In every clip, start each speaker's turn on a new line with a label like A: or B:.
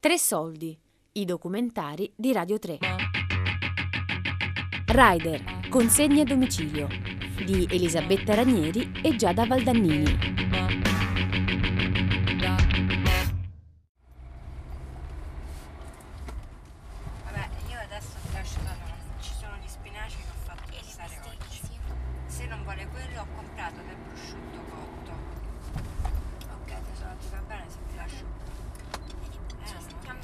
A: Tre soldi, i documentari di Radio 3. Rider, consegne a domicilio di Elisabetta Ranieri e Giada Valdannini.
B: Vabbè, io adesso ti lascio da no. Ci sono gli spinaci che ho fatto passare oggi. Se non vuole quello, ho comprato del prosciutto cotto. Ok, tesoro, ti va bene se ti lascio. Eh, no.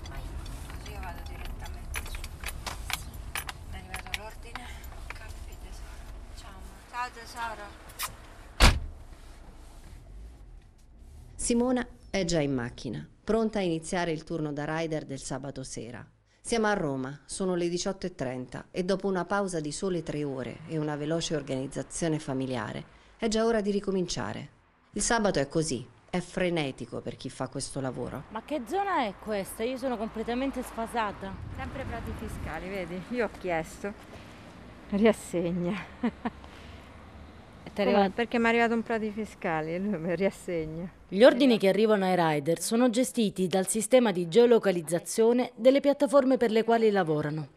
B: Così io vado direttamente su. È arrivato l'ordine? Capì, tesoro. Ciao, amore. Ciao, tesoro.
C: Simona è già in macchina, pronta a iniziare il turno da rider del sabato sera. Siamo a Roma, sono le 18.30 e dopo una pausa di sole tre ore e una veloce organizzazione familiare, è già ora di ricominciare. Il sabato è così, è frenetico per chi fa questo lavoro.
D: Ma che zona è questa? Io sono completamente sfasata.
B: Sempre prati fiscali, vedi? Io ho chiesto. Riassegna.
D: Arrivato-
B: Perché mi è arrivato un prati fiscali e lui mi riassegna.
D: Gli ordini che arrivano ai rider sono gestiti dal sistema di geolocalizzazione delle piattaforme per le quali lavorano.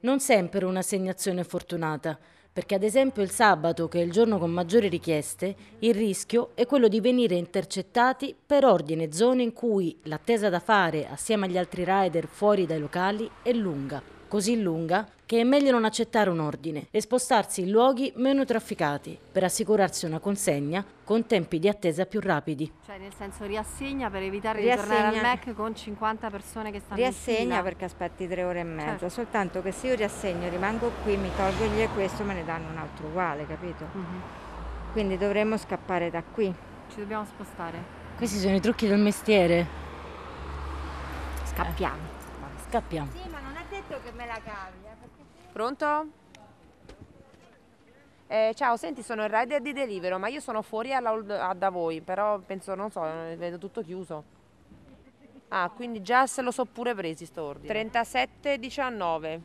D: Non sempre un'assegnazione fortunata, perché ad esempio il sabato, che è il giorno con maggiori richieste, il rischio è quello di venire intercettati per ordine zone in cui l'attesa da fare assieme agli altri rider fuori dai locali è lunga, così lunga che è meglio non accettare un ordine e spostarsi in luoghi meno trafficati per assicurarsi una consegna con tempi di attesa più rapidi.
E: Cioè, nel senso riassegna per evitare di tornare al
B: Riassegna.
E: Mac con 50 persone che stanno in
B: Riassegna
E: fila.
B: perché aspetti tre ore e mezza,
E: Certo.
B: soltanto che se io riassegno rimango qui, mi tolgo gli e questo, me ne danno un altro uguale, capito?
E: Mhm.
B: Quindi dovremmo scappare da qui.
E: Ci dobbiamo spostare.
D: Questi sono i trucchi del mestiere.
E: Scappiamo.
D: Scappiamo.
B: Sì, ma non è detto che me la cavi, eh, perché
F: Pronto? Eh, ciao, senti, sono il rider di Delivero, ma io sono fuori alla, a- da voi, però penso, non so, vedo tutto chiuso. Ah, quindi già se lo so pure presi sto ordine. 37,19.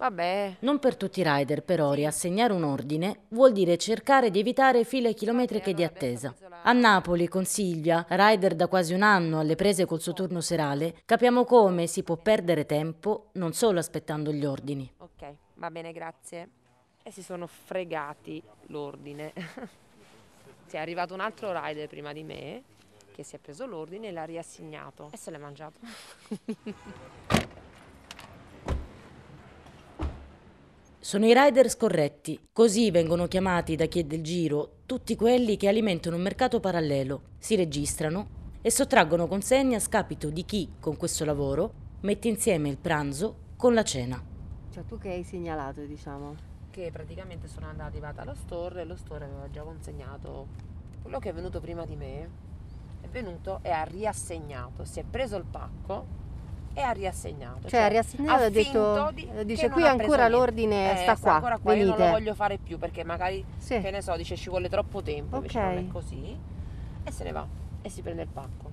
F: Vabbè.
D: Non per tutti i rider, però, riassegnare un ordine vuol dire cercare di evitare file chilometriche di attesa. A Napoli, con Silvia, rider da quasi un anno alle prese col suo turno serale, capiamo come si può perdere tempo non solo aspettando gli ordini.
F: Ok, va bene, grazie. E si sono fregati l'ordine. si è arrivato un altro rider prima di me che si è preso l'ordine e l'ha riassegnato e se l'è mangiato.
D: Sono i rider scorretti, così vengono chiamati da chi è del giro tutti quelli che alimentano un mercato parallelo, si registrano e sottraggono consegne a scapito di chi, con questo lavoro, mette insieme il pranzo con la cena.
E: Cioè, tu che hai segnalato, diciamo.
F: che praticamente sono andata arrivata allo store e lo store aveva già consegnato quello che è venuto prima di me è venuto e ha riassegnato si è preso il pacco e ha riassegnato
E: Cioè, ha riassegnato e ha detto-
F: di-
E: dice, "Qui ancora
F: preso niente."
E: l'ordine
F: Eh,
E: sta qua,
F: ancora qua io non lo
E: venite.
F: voglio fare più perché magari
E: Sì.
F: che ne so dice ci vuole troppo tempo invece
E: Ok.
F: non è così e se ne va e si prende il pacco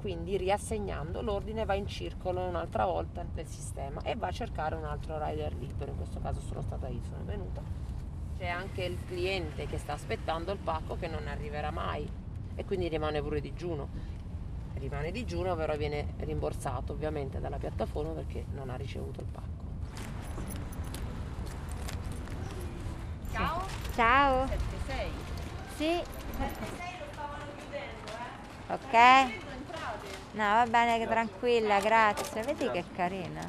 F: quindi riassegnando l'ordine va in circolo un'altra volta nel sistema e va a cercare un altro rider libero in questo caso sono stata io sono venuta c'è anche il cliente che sta aspettando il pacco che non arriverà mai e quindi rimane pure digiuno rimane digiuno però viene rimborsato ovviamente dalla piattaforma perché non ha ricevuto il pacco
B: Ciao. Sì. Ok. No, va bene, che tranquilla, grazie. Vedi che carina.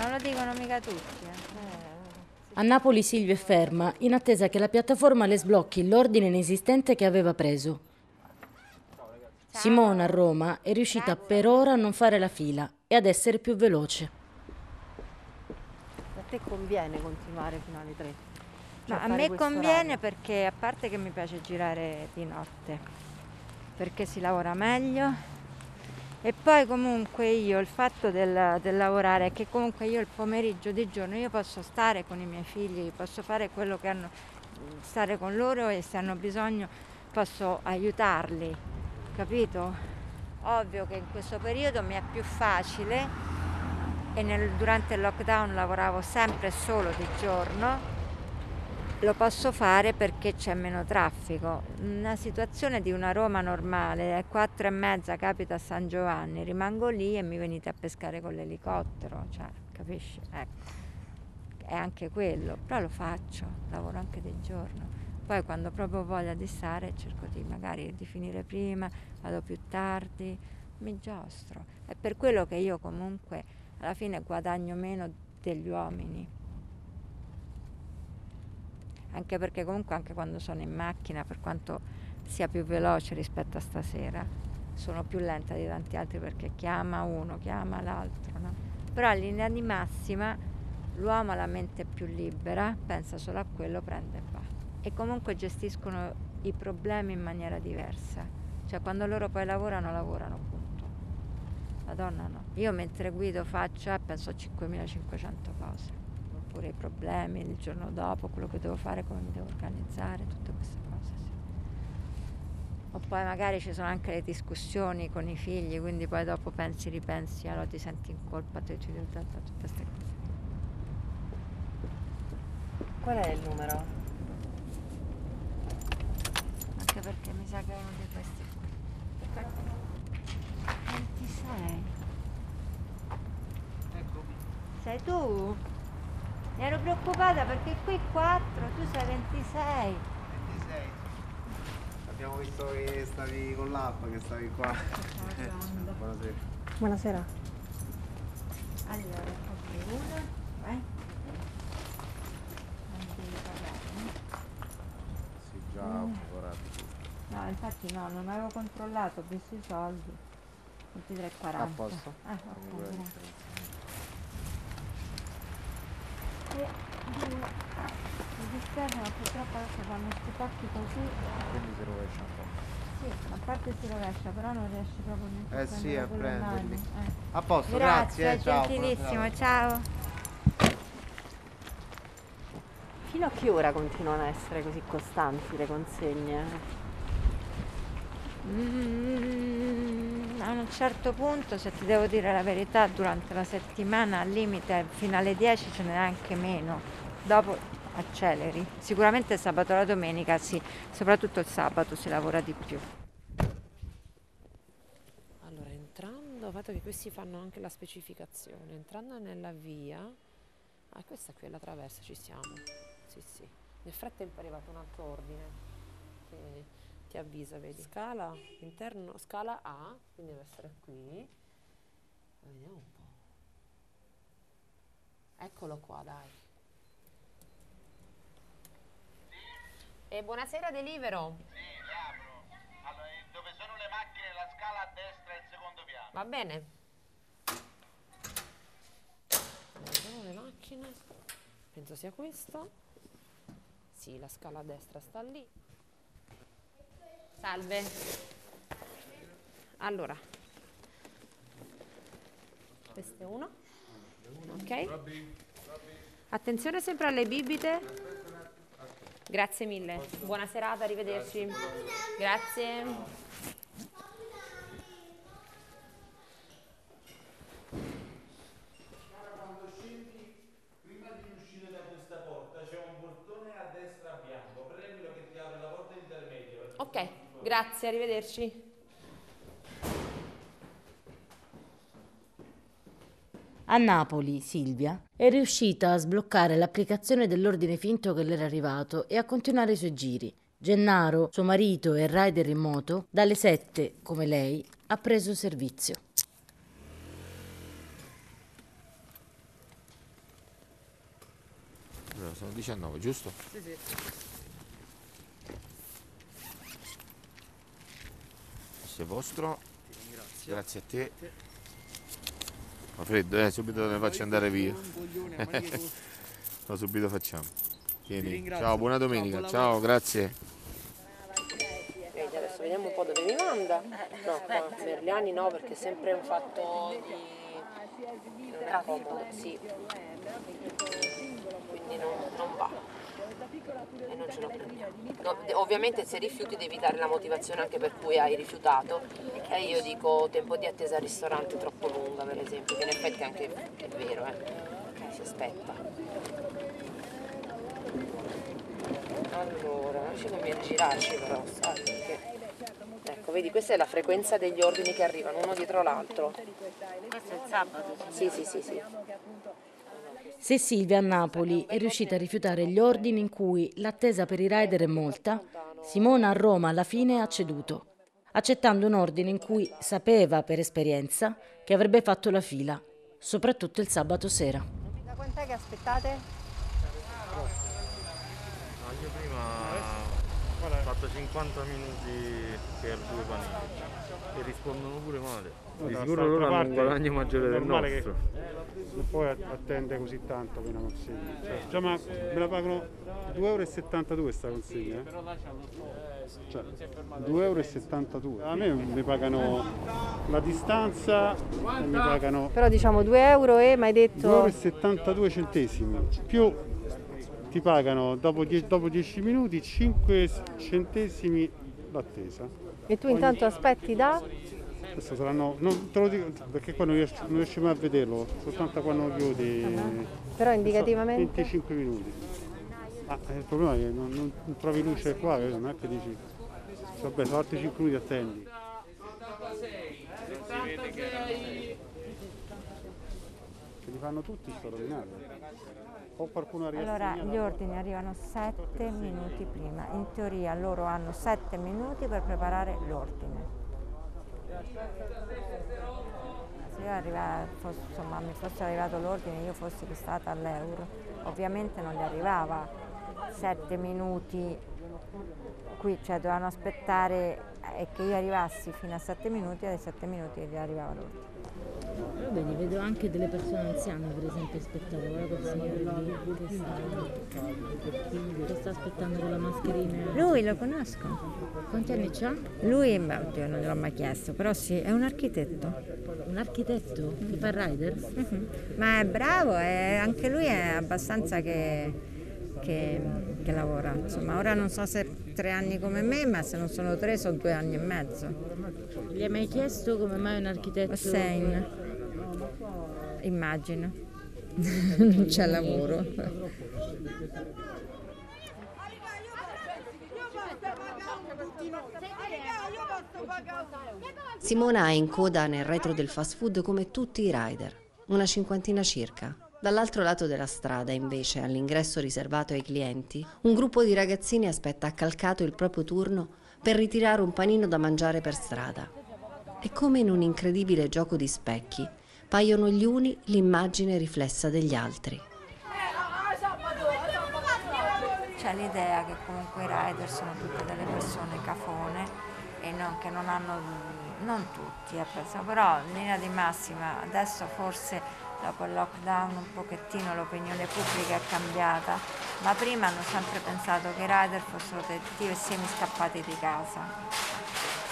B: Non lo dicono mica tutti. eh.
D: A Napoli Silvia è ferma, in attesa che la piattaforma le sblocchi l'ordine inesistente che aveva preso. Simona a Roma è riuscita per ora a non fare la fila e ad essere più veloce.
E: A te conviene continuare fino alle 3. Cioè,
B: Ma a me conviene
E: orario.
B: perché a parte che mi piace girare di notte, perché si lavora meglio e poi comunque io il fatto del, del lavorare è che comunque io il pomeriggio di giorno io posso stare con i miei figli, posso fare quello che hanno, stare con loro e se hanno bisogno posso aiutarli, capito? Ovvio che in questo periodo mi è più facile e nel- durante il lockdown lavoravo sempre solo di giorno lo posso fare perché c'è meno traffico. Una situazione di una Roma normale, alle 4 e mezza capita a San Giovanni, rimango lì e mi venite a pescare con l'elicottero, cioè, capisci? Ecco. È anche quello, però lo faccio, lavoro anche di giorno. Poi quando proprio ho voglia di stare cerco di magari di finire prima, vado più tardi, mi giostro. È per quello che io comunque alla fine guadagno meno degli uomini anche perché comunque anche quando sono in macchina, per quanto sia più veloce rispetto a stasera, sono più lenta di tanti altri perché chiama uno, chiama l'altro, no? Però in linea di massima l'uomo ha la mente più libera, pensa solo a quello, prende e va. E comunque gestiscono i problemi in maniera diversa. Cioè quando loro poi lavorano, lavorano, punto. La donna no. Io mentre guido faccio, eh, penso a 5500 cose oppure i problemi il giorno dopo, quello che devo fare, come mi devo organizzare, tutte queste cose. Sì. O poi magari ci sono anche le discussioni con i figli, quindi poi dopo pensi, ripensi, allora ti senti in colpa, ti tutte queste cose.
C: Qual è il numero?
B: Anche perché mi sa che è uno di questi qui. 26.
G: Eccomi.
B: Sei tu? Mi ero preoccupata perché qui 4, tu sei 26.
G: 26. Abbiamo visto che stavi con l'app, che stavi qua. Buonasera.
E: Buonasera.
B: Allora, ok, una, vai. Non devi pagare, no?
G: Sì, già ho lavorato tutto.
B: No, infatti no, non avevo controllato, ho visto i soldi. 23,40.
G: A posto?
B: Ah, ok, grazie. E. Mi dispiace ma purtroppo adesso fanno questi pacchi così.
G: Quindi si rovescia un po'.
B: Sì, a parte si rovescia, però non riesci proprio neanche
G: Eh sì, a
B: le mani.
G: prenderli.
B: Eh.
G: A posto,
B: Grazie,
G: grazie, eh, ciao.
B: gentilissimo, ciao.
E: Fino a che ora continuano a essere così costanti le consegne?
B: Mm, a un certo punto, se ti devo dire la verità, durante la settimana al limite fino alle 10 ce n'è anche meno. Dopo acceleri. Sicuramente sabato e la domenica sì, soprattutto il sabato si lavora di più.
F: Allora, entrando, fatto che questi fanno anche la specificazione, entrando nella via, ah questa qui è la traversa, ci siamo, sì sì, nel frattempo è arrivato un altro ordine che ti avvisa, vedi, scala, interno, scala A, quindi deve essere qui, vediamo un po', eccolo qua dai. E buonasera Delivero.
H: Sì, le apro. Allora, eh, dove sono le macchine, la scala a destra è il secondo piano.
F: Va bene. Vediamo le macchine. Penso sia questo. Sì, la scala a destra sta lì. Salve. Allora. Questo è uno. Ok. Attenzione sempre alle bibite. Grazie mille. Buona serata, arrivederci. Grazie.
H: Quando scendi, prima di uscire da questa porta, c'è un portone a destra bianco. Prendilo che ti apre la porta intermedia.
F: Ok, grazie, arrivederci.
D: A Napoli, Silvia è riuscita a sbloccare l'applicazione dell'ordine finto che le era arrivato e a continuare i suoi giri. Gennaro, suo marito e rider in moto, dalle 7, come lei, ha preso servizio.
I: Allora, sono 19, giusto?
F: Sì, sì.
I: È vostro. Grazie a te. Fa freddo, eh? Subito ne faccio andare via. No, subito facciamo. Tieni. Ciao, buona domenica. Ciao, grazie.
F: Vedi, adesso vediamo un po' dove mi manda. No, qua Merliani no, perché è sempre un fatto di... non è comodo, sì. Quindi non, non va. E non ce lo prendiamo. No, ovviamente se rifiuti devi dare la motivazione anche per cui hai rifiutato. E io dico tempo di attesa al ristorante troppo lunga, per esempio, che in effetti anche è vero, eh. Si aspetta. Allora, non ci conviene girarci però, sai, perché... Ecco, vedi, questa è la frequenza degli ordini che arrivano uno dietro l'altro.
B: Questo è il sabato.
F: Sì, sì, sì, sì.
D: Se Silvia a Napoli è riuscita a rifiutare gli ordini in cui l'attesa per i rider è molta, Simona a Roma alla fine ha ceduto, accettando un ordine in cui sapeva per esperienza che avrebbe fatto la fila, soprattutto il sabato sera.
B: Da quant'è che aspettate?
J: No, io prima ho fatto 50 minuti per due panini e rispondono pure male. Di sicuro loro hanno un guadagno maggiore del nostro.
K: non puoi attendere così tanto per una consegna. Cioè, già ma me la pagano 2,72 euro sta consegna. eh? Cioè, 2,72 euro. A me mi pagano la distanza e mi pagano
E: Però diciamo 2 euro e mi hai detto...
K: 2,72 euro centesimi. Più ti pagano dopo 10, dopo 10 minuti 5 centesimi l'attesa.
E: E tu intanto aspetti da...
K: Questo saranno, non te lo dico perché qua non riesco, non riesci mai a vederlo, soltanto quando chiudi.
E: Però indicativamente...
K: 25 minuti. Ma eh, il problema è che non, non- non trovi luce qua, eh, non è che dici. Vabbè, sono altri 5 minuti attendi. Che li fanno tutti sto rovinato.
B: Allora, gli ordini arrivano 7 minuti prima. In teoria loro hanno 7 minuti per preparare l'ordine. Se io arriva- fos- insomma, mi fosse arrivato l'ordine io fossi stata all'euro, ovviamente non gli arrivava 7 minuti qui, cioè dovevano aspettare eh, che io arrivassi fino a 7 minuti e ai 7 minuti gli arrivava l'ordine.
D: Però vedi, vedo anche delle persone anziane per esempio quel signore lì che sta, che sta aspettando con la mascherina.
B: Lui lo conosco.
D: Quanti anni c'ha?
B: Lui, beh, oddio, non gliel'ho mai chiesto, però sì, è un architetto.
D: Un architetto che fa riders?
B: Mhm. Ma è bravo e anche lui è abbastanza che, che- che lavora. Insomma, ora non so se è tre anni come me, ma se non sono tre sono due anni e mezzo.
D: Gli hai mai chiesto come mai un architetto?
B: Hossein, immagino. non c'è lavoro.
C: Simona è in coda nel retro del fast food come tutti i rider, una cinquantina circa. Dall'altro lato della strada, invece, all'ingresso riservato ai clienti, un gruppo di ragazzini aspetta accalcato il proprio turno per ritirare un panino da mangiare per strada. E come in un incredibile gioco di specchi, paiono gli uni l'immagine riflessa degli altri.
B: C'è l'idea che comunque i rider sono tutte delle persone cafone e non, che non hanno, non tutti, eh, però in linea di massima adesso forse dopo il lockdown un pochettino l'opinione pubblica è cambiata, ma prima hanno sempre pensato che i rider fossero dei e semi scappati di casa,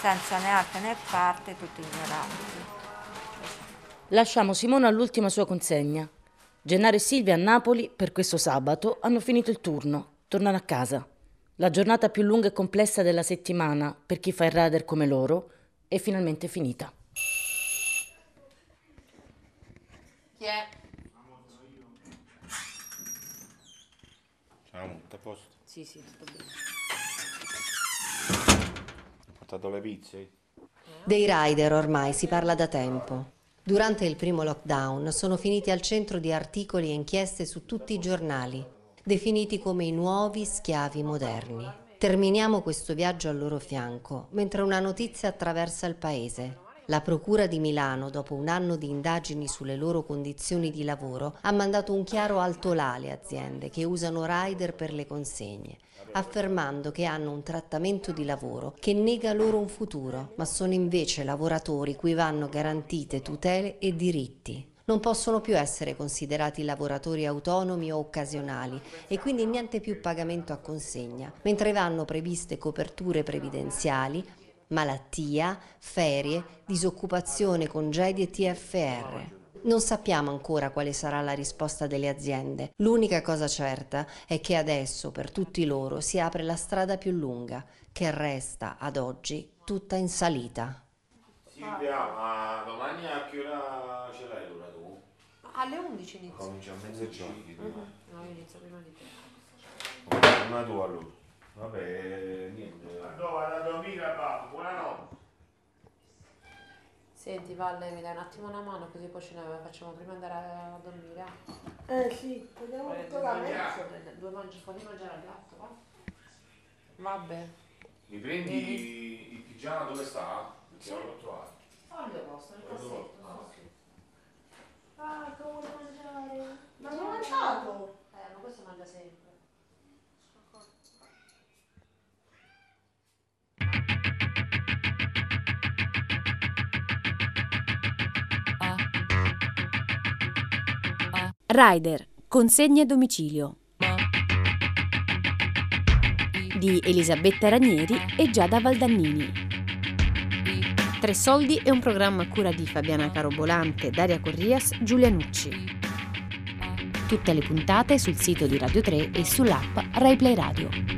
B: senza né arte né parte, tutti ignoranti.
D: Lasciamo Simona all'ultima sua consegna. Gennaro e Silvia a Napoli per questo sabato hanno finito il turno, tornano a casa. La giornata più lunga e complessa della settimana per chi fa il rider come loro è finalmente finita.
F: Chi è?
I: Ciao, tutto a posto?
F: Sì, sì, tutto bene.
I: Ho portato le pizze?
C: Dei rider ormai si parla da tempo. Durante il primo lockdown sono finiti al centro di articoli e inchieste su tutti i giornali, definiti come i nuovi schiavi moderni. Terminiamo questo viaggio al loro fianco, mentre una notizia attraversa il paese. La Procura di Milano, dopo un anno di indagini sulle loro condizioni di lavoro, ha mandato un chiaro altolà alle aziende che usano rider per le consegne, affermando che hanno un trattamento di lavoro che nega loro un futuro, ma sono invece lavoratori cui vanno garantite tutele e diritti. Non possono più essere considerati lavoratori autonomi o occasionali e quindi niente più pagamento a consegna, mentre vanno previste coperture previdenziali, malattia, ferie, disoccupazione, congedi e TFR. Non sappiamo ancora quale sarà la risposta delle aziende. L'unica cosa certa è che adesso per tutti loro si apre la strada più lunga, che resta ad oggi tutta in salita.
I: Silvia, ma domani a che ora ce l'hai l'ora tu?
F: Alle 11 inizio.
I: Comincia a mezzogiorno.
F: Mhm. No, io inizio prima di te.
I: Una tu allora. Vabbè, niente. Andò vado a dormire, babbo. Buonanotte.
F: Senti Valle, mi dai un attimo una mano così poi ce ne facciamo prima andare a dormire.
L: Eh sì, vediamo
F: Eh,
L: tutto la
F: due
L: mezza.
F: Due mangi, fai mangiare al gatto, va? Vabbè.
I: Mi prendi il pigiama dove sta? Perché non l'ho trovato.
F: Foglio posto, nel cassetto.
I: ah,
F: sì, sì. Ah, che vuole mangiare?
L: Ma non ho mangiato!
F: Eh, ma questo mangia sempre.
A: Rider, consegna a domicilio. Di Elisabetta Ranieri e Giada Valdannini. Tre soldi è un programma a cura di Fabiana Carobolante, Daria Corrias, Giulia Nucci. Tutte le puntate sul sito di Radio 3 e sull'app RaiPlay Radio.